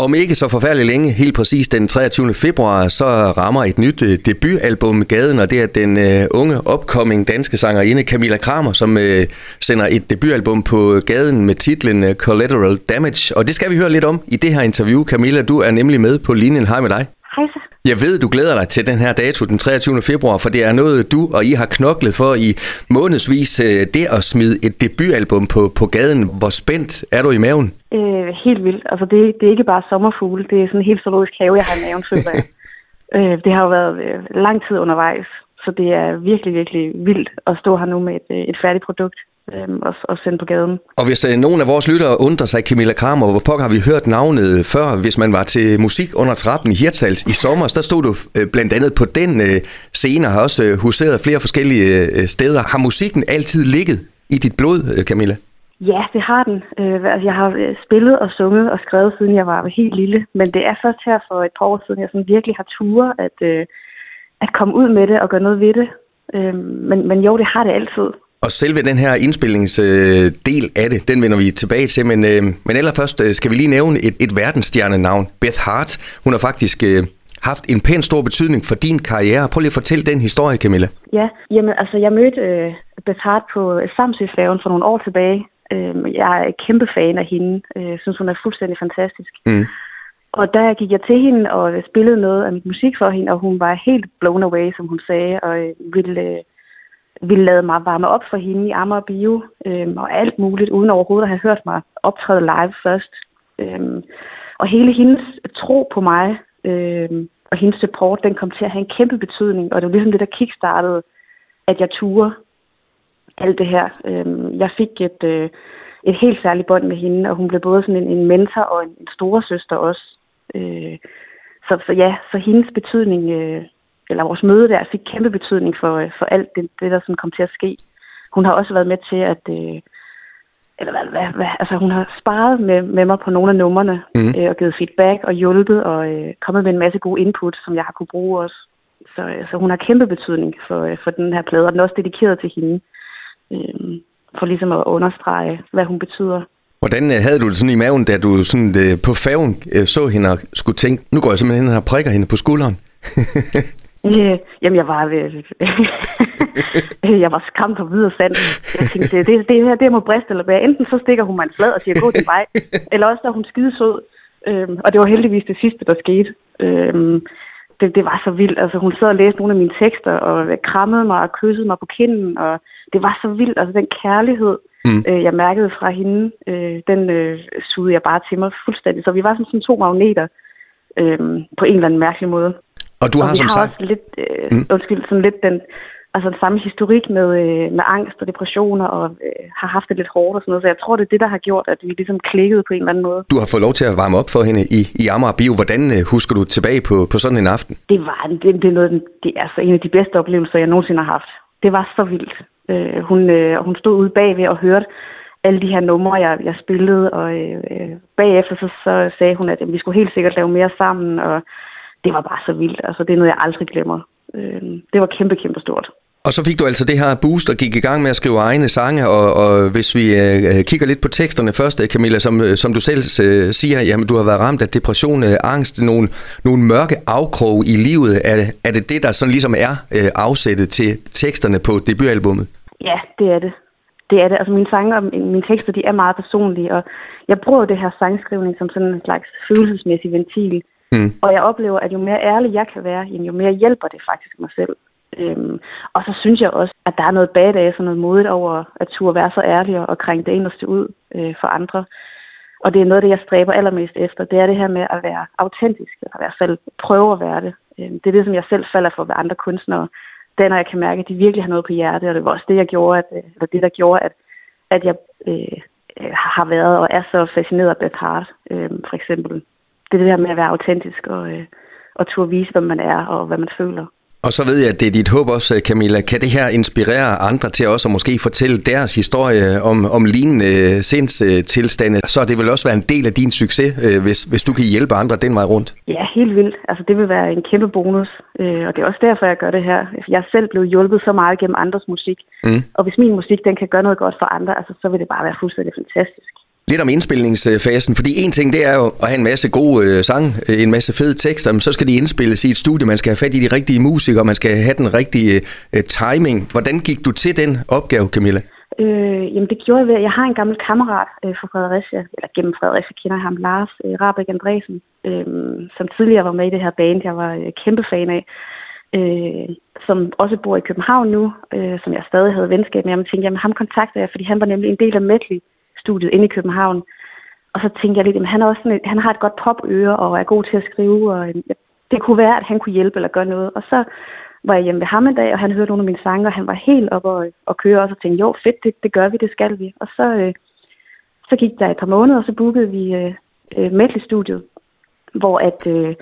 Om ikke så forfærdeligt længe, helt præcis den 23. februar, så rammer et nyt øh, debutalbum gaden, og det er den uh, unge upcoming danske sangerinde Camilla Kramer, som uh, sender et debutalbum på gaden med titlen uh, Collateral Damage. Og det skal vi høre lidt om i det her interview. Camilla, du er nemlig med på linjen. Hej med dig. Jeg ved, du glæder dig til den her dato, den 23. februar, for det er noget, du og I har knoklet for i månedsvis. Det at smide et debutalbum på, på gaden, hvor spændt er du i maven? Øh, helt vildt. Altså, det, det er ikke bare sommerfugle, det er sådan en helt zoologisk have, jeg har i maven, føler jeg. øh, det har jo været øh, lang tid undervejs, så det er virkelig, virkelig vildt at stå her nu med et, et færdigt produkt øhm, og, og sende på gaden. Og hvis øh, nogen af vores lyttere undrer sig, Camilla Kramer, hvor pokker har vi hørt navnet før, hvis man var til musik under trappen i Hirtshals i sommer, der stod du øh, blandt andet på den øh, scene, har også øh, huseret flere forskellige øh, steder. Har musikken altid ligget i dit blod, øh, Camilla? Ja, det har den. Øh, altså, jeg har øh, spillet og sunget og skrevet, siden jeg var helt lille. Men det er først her for et par år siden, jeg sådan virkelig har ture at, øh, at komme ud med det og gøre noget ved det. Øh, men, men jo, det har det altid. Og selve den her indspillingsdel øh, af det, den vender vi tilbage til. Men, øh, men allerførst øh, skal vi lige nævne et, et verdensstjernenavn. Beth Hart. Hun har faktisk øh, haft en pæn stor betydning for din karriere. Prøv lige at fortælle den historie, Camilla. Ja, jamen altså jeg mødte øh, Beth Hart på Samsøfærgen for nogle år tilbage. Øh, jeg er kæmpe fan af hende. Øh, jeg synes, hun er fuldstændig fantastisk. Mm. Og der gik jeg til hende og spillede noget af mit musik for hende, og hun var helt blown away, som hun sagde, og ville... Ville lade mig varme op for hende i Amager Bio, øhm, og alt muligt, uden overhovedet at have hørt mig optræde live først. Øhm, og hele hendes tro på mig, øhm, og hendes support, den kom til at have en kæmpe betydning, og det var ligesom det, der kickstartede, at jeg turde alt det her. Øhm, jeg fik et, øh, et helt særligt bånd med hende, og hun blev både sådan en, en mentor og en, en store søster også. Øh, så, så ja, så hendes betydning øh, eller vores møde der fik kæmpe betydning for, for alt det, det, der sådan kom til at ske. Hun har også været med til at, øh, eller hvad, hvad, hvad, altså hun har sparet med, med mig på nogle af numrene, mm. øh, og givet feedback og hjulpet, og øh, kommet med en masse gode input, som jeg har kunne bruge også. Så, øh, så hun har kæmpe betydning for, øh, for den her plade, og den er også dedikeret til hende, øh, for ligesom at understrege, hvad hun betyder. Hvordan øh, havde du det sådan i maven, da du sådan, øh, på færgen øh, så hende og skulle tænke, nu går jeg simpelthen hen og prikker hende på skulderen? Øh, jamen, jeg var, øh, jeg var skræmt på videre sand. Jeg tænkte, det, det, det her, det må briste eller bære. Enten så stikker hun mig en flad og siger, gå til vej, eller også er hun skide sød. Øhm, og det var heldigvis det sidste, der skete. Øhm, det, det var så vildt. Altså, hun sad og læste nogle af mine tekster, og krammede mig og kyssede mig på kinden, og det var så vildt. Altså, den kærlighed, mm. øh, jeg mærkede fra hende, øh, den øh, sugede jeg bare til mig fuldstændig. Så vi var som sådan to magneter øh, på en eller anden mærkelig måde. Og du og har vi som har sagt... også lidt, øh, mm. undskyld, sådan lidt den, altså den samme historik med, øh, med angst og depressioner, og øh, har haft det lidt hårdt og sådan noget, så jeg tror, det er det, der har gjort, at vi ligesom klikkede på en eller anden måde. Du har fået lov til at varme op for hende i, i Amager Bio. Hvordan øh, husker du tilbage på, på sådan en aften? Det var det, det er noget, det er altså en af de bedste oplevelser, jeg nogensinde har haft. Det var så vildt. Øh, hun, øh, hun stod ude bagved og hørte alle de her numre, jeg, jeg spillede, og øh, bagefter så, så sagde hun, at vi skulle helt sikkert lave mere sammen, og det var bare så vildt. Altså, det er noget, jeg aldrig glemmer. Øh, det var kæmpe, kæmpe stort. Og så fik du altså det her boost og gik i gang med at skrive egne sange, og, og hvis vi øh, kigger lidt på teksterne først, Camilla, som, øh, som du selv øh, siger, jamen du har været ramt af depression, øh, angst, nogle, nogle mørke afkrog i livet. Er, er det det, der sådan ligesom er øh, afsættet til teksterne på debutalbummet? Ja, det er det. Det er det. Altså mine sange og mine tekster, de er meget personlige, og jeg bruger det her sangskrivning som sådan en slags følelsesmæssig ventil. Mm. Og jeg oplever, at jo mere ærlig jeg kan være, jo mere hjælper det faktisk mig selv. Øhm, og så synes jeg også, at der er noget badass og noget modigt over at turde være så ærlig og krænge det inderste ud øh, for andre. Og det er noget af det, jeg stræber allermest efter. Det er det her med at være autentisk, eller i hvert fald prøve at være det. Øhm, det er det, som jeg selv falder for ved andre kunstnere. Det er, når jeg kan mærke, at de virkelig har noget på hjertet, og det var også det, jeg gjorde, at, øh, eller det, der gjorde, at, at jeg øh, har været og er så fascineret af Beth Hart, øh, for eksempel det er det der med at være autentisk og, øh, og turde vise, hvem man er og hvad man føler. Og så ved jeg, at det er dit håb også, Camilla. Kan det her inspirere andre til også at måske fortælle deres historie om, om lignende sindstilstande? Så det vil også være en del af din succes, øh, hvis, hvis du kan hjælpe andre den vej rundt. Ja, helt vildt. Altså, det vil være en kæmpe bonus. Øh, og det er også derfor, jeg gør det her. Jeg er selv blevet hjulpet så meget gennem andres musik. Mm. Og hvis min musik den kan gøre noget godt for andre, altså, så vil det bare være fuldstændig fantastisk lidt om indspilningsfasen, fordi en ting det er jo at have en masse gode øh, sang, øh, en masse fede tekster, men så skal de indspilles i et studie, man skal have fat i de rigtige musikere, man skal have den rigtige øh, timing. Hvordan gik du til den opgave, Camilla? Øh, jamen det gjorde jeg ved, at jeg har en gammel kammerat øh, fra Fredericia, eller gennem Fredericia kender jeg ham, Lars øh, Rabeck Andresen, øh, som tidligere var med i det her band, jeg var øh, kæmpe fan af, øh, som også bor i København nu, øh, som jeg stadig havde venskab med. og Jeg tænkte, jamen ham kontakter jeg, fordi han var nemlig en del af studiet inde i København. Og så tænkte jeg lidt, at han, er også sådan, han har et godt popøre og er god til at skrive, og øh, det kunne være, at han kunne hjælpe eller gøre noget. Og så var jeg hjemme ved ham en dag, og han hørte nogle af mine sange, og han var helt op og, øh, og køre også, og tænkte, jo fedt, det, det gør vi, det skal vi. Og så, øh, så gik der et par måneder, og så bookede vi øh, øh, Medley-studiet, hvor at øh,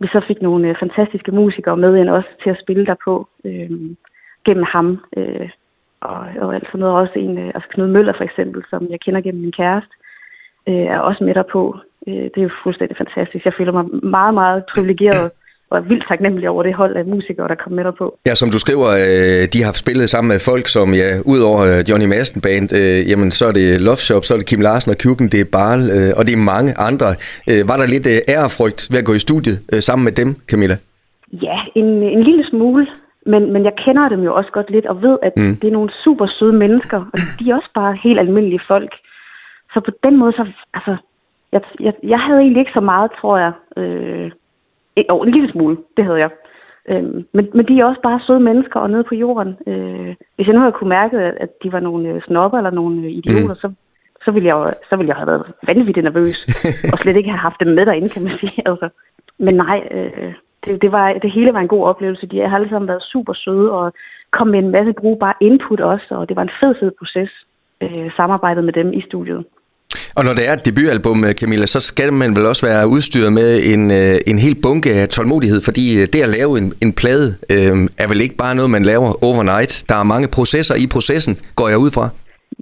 vi så fik nogle øh, fantastiske musikere med ind også til at spille derpå øh, gennem ham. Øh, og, og alt sådan noget. Også en, øh, altså Knud Møller for eksempel, som jeg kender gennem min kæreste, øh, er også med der på. Øh, det er jo fuldstændig fantastisk. Jeg føler mig meget, meget privilegeret og er vildt taknemmelig over det hold af musikere, der kom med på. Ja, som du skriver, øh, de har spillet sammen med folk, som ja, udover øh, Johnny Madsen Band, øh, jamen så er det Love Shop, så er det Kim Larsen og Kjuken, det er Barl, øh, og det er mange andre. Øh, var der lidt øh, ærefrygt ved at gå i studiet øh, sammen med dem, Camilla? Ja, en, en lille smule. Men, men jeg kender dem jo også godt lidt, og ved, at mm. det er nogle super søde mennesker, og de er også bare helt almindelige folk. Så på den måde, så, altså, jeg, jeg, jeg havde egentlig ikke så meget, tror jeg, øh, og en lille smule, det havde jeg. Øhm, men, men de er også bare søde mennesker og nede på jorden. Øh, hvis jeg nu havde kunne mærke, at de var nogle øh, snopper eller nogle øh, idioter, mm. så, så, ville jeg, så ville jeg have været vanvittigt nervøs. og slet ikke have haft dem med derinde, kan man sige. Altså. Men nej, øh, det, det, var, det hele var en god oplevelse. De har alle sammen været super søde og kom med en masse brugbare input også, og det var en fed, fed proces, øh, samarbejdet med dem i studiet. Og når det er et debutalbum, øh, Camilla, så skal man vel også være udstyret med en, øh, en hel bunke af tålmodighed, fordi øh, det at lave en, en plade øh, er vel ikke bare noget, man laver overnight. Der er mange processer i processen, går jeg ud fra.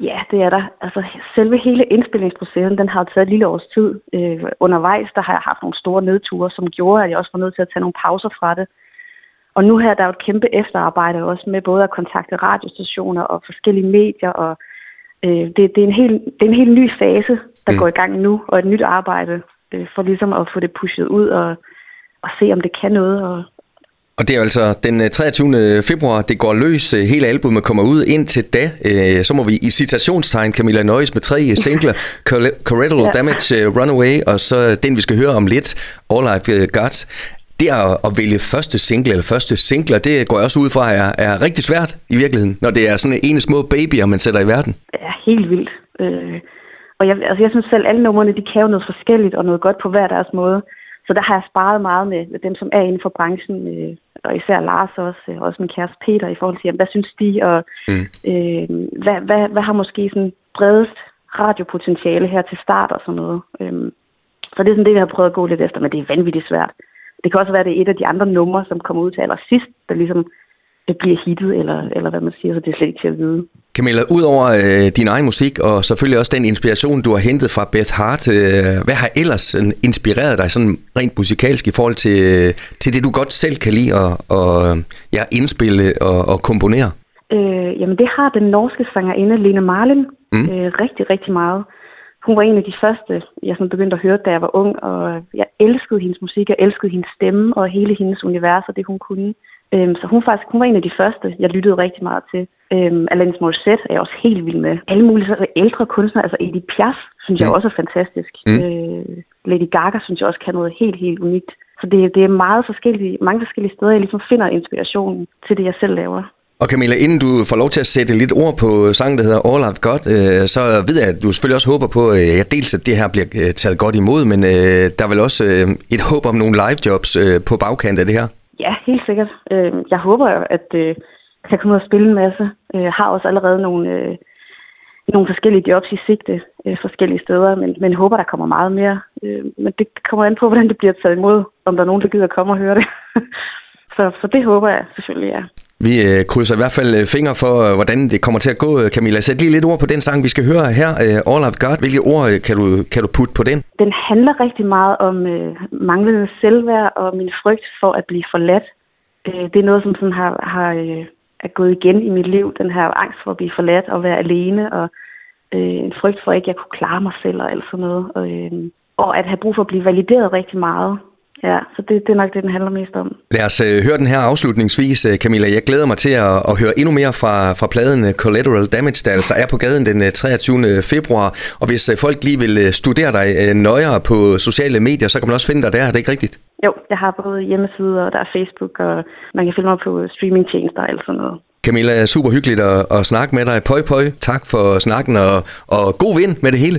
Ja, det er der. Altså, selve hele indspillingsprocessen, den har jo taget et lille års tid. Øh, undervejs, der har jeg haft nogle store nedture, som gjorde, at jeg også var nødt til at tage nogle pauser fra det. Og nu her, der er jo et kæmpe efterarbejde også med både at kontakte radiostationer og forskellige medier og øh, det, det, er en helt, det er en helt ny fase, der mm. går i gang nu, og et nyt arbejde øh, for ligesom at få det pushet ud og, og se, om det kan noget. Og, og det er altså den 23. Øh, februar, det går løs. Øh, hele albumet kommer ud indtil da. Øh, så må vi i citationstegn Camilla Nøjes med tre singler. Collateral ja. Damage, Runaway, og så den, vi skal høre om lidt, All I've Got det at, at vælge første single eller første singler, det går jeg også ud fra er, er rigtig svært i virkeligheden, når det er sådan en små babyer, man sætter i verden. Ja, helt vildt. Øh, og jeg, altså jeg synes selv, alle numrene, de kan jo noget forskelligt og noget godt på hver deres måde. Så der har jeg sparet meget med dem, som er inden for branchen, øh, og især Lars også, øh, også min kæreste Peter, i forhold til, jamen, hvad synes de, og mm. øh, hvad, hvad, hvad har måske sådan bredest radiopotentiale her til start og sådan noget. Øh, så det er sådan det, vi har prøvet at gå lidt efter, men det er vanvittigt svært. Det kan også være, at det er et af de andre numre, som kommer ud til allersidst, der ligesom det bliver hittet, eller, eller hvad man siger, så det er slet ikke til at vide. Camilla, udover øh, din egen musik, og selvfølgelig også den inspiration, du har hentet fra Beth Hart, øh, hvad har ellers inspireret dig sådan rent musikalsk i forhold til, til det, du godt selv kan lide at og, ja, indspille og, og komponere? Øh, jamen, det har den norske sangerinde Lene Marlin mm. øh, rigtig, rigtig meget hun var en af de første, jeg sådan begyndte at høre, da jeg var ung, og jeg elskede hendes musik, jeg elskede hendes stemme og hele hendes univers og det, hun kunne. Øhm, så hun, faktisk, hun var en af de første, jeg lyttede rigtig meget til. Øhm, Alanis Morissette er jeg også helt vild med. Alle mulige så ældre kunstnere, altså Edith Piaf, synes jeg mm. også er fantastisk. Mm. Øh, Lady Gaga synes jeg også kan noget helt, helt unikt. Så det, det er meget forskellige, mange forskellige steder, jeg ligesom finder inspirationen til det, jeg selv laver. Og Camilla, inden du får lov til at sætte lidt ord på sangen, der hedder All I've Got, øh, så ved jeg, at du selvfølgelig også håber på, øh, at dels at det her bliver øh, taget godt imod, men der er vel også et håb om nogle live jobs på bagkant af det her? Ja, helt sikkert. Øh, Jeg håber jo, øh, at jeg kan komme ud og spille en masse. Øh, jeg har også allerede nogle, øh, nogle forskellige jobs i sigte øh, forskellige steder, men, men håber, der kommer meget mere. Øh, Men det kommer an på, hvordan det bliver taget imod, om der er nogen, der gider komme og høre det. så, så det håber jeg selvfølgelig, ja. Vi øh, krydser i hvert fald øh, fingre for, øh, hvordan det kommer til at gå, øh, Camilla. Sæt lige lidt ord på den sang, vi skal høre her, øh, All I've Got. Hvilke ord øh, kan, du, kan du putte på den? Den handler rigtig meget om øh, manglende selvværd og min frygt for at blive forladt. Øh, det er noget, som sådan har, har øh, er gået igen i mit liv, den her angst for at blive forladt og være alene. Og øh, en frygt for, at ikke jeg kunne klare mig selv og alt sådan noget. Og, øh, og at have brug for at blive valideret rigtig meget. Ja, så det, det er nok det, den handler mest om. Lad os øh, høre den her afslutningsvis, øh, Camilla. Jeg glæder mig til at, at høre endnu mere fra, fra pladen øh, Collateral Damage, der altså er på gaden den 23. Øh, februar. Og hvis øh, folk lige vil studere dig øh, nøjere på sociale medier, så kan man også finde dig der. Er det ikke rigtigt? Jo, jeg har både hjemmeside, og der er Facebook, og man kan finde mig på streamingtjenester og alt sådan noget. Camilla, super hyggeligt at, at snakke med dig. Pøj, pøj. Tak for snakken, og, og god vind med det hele.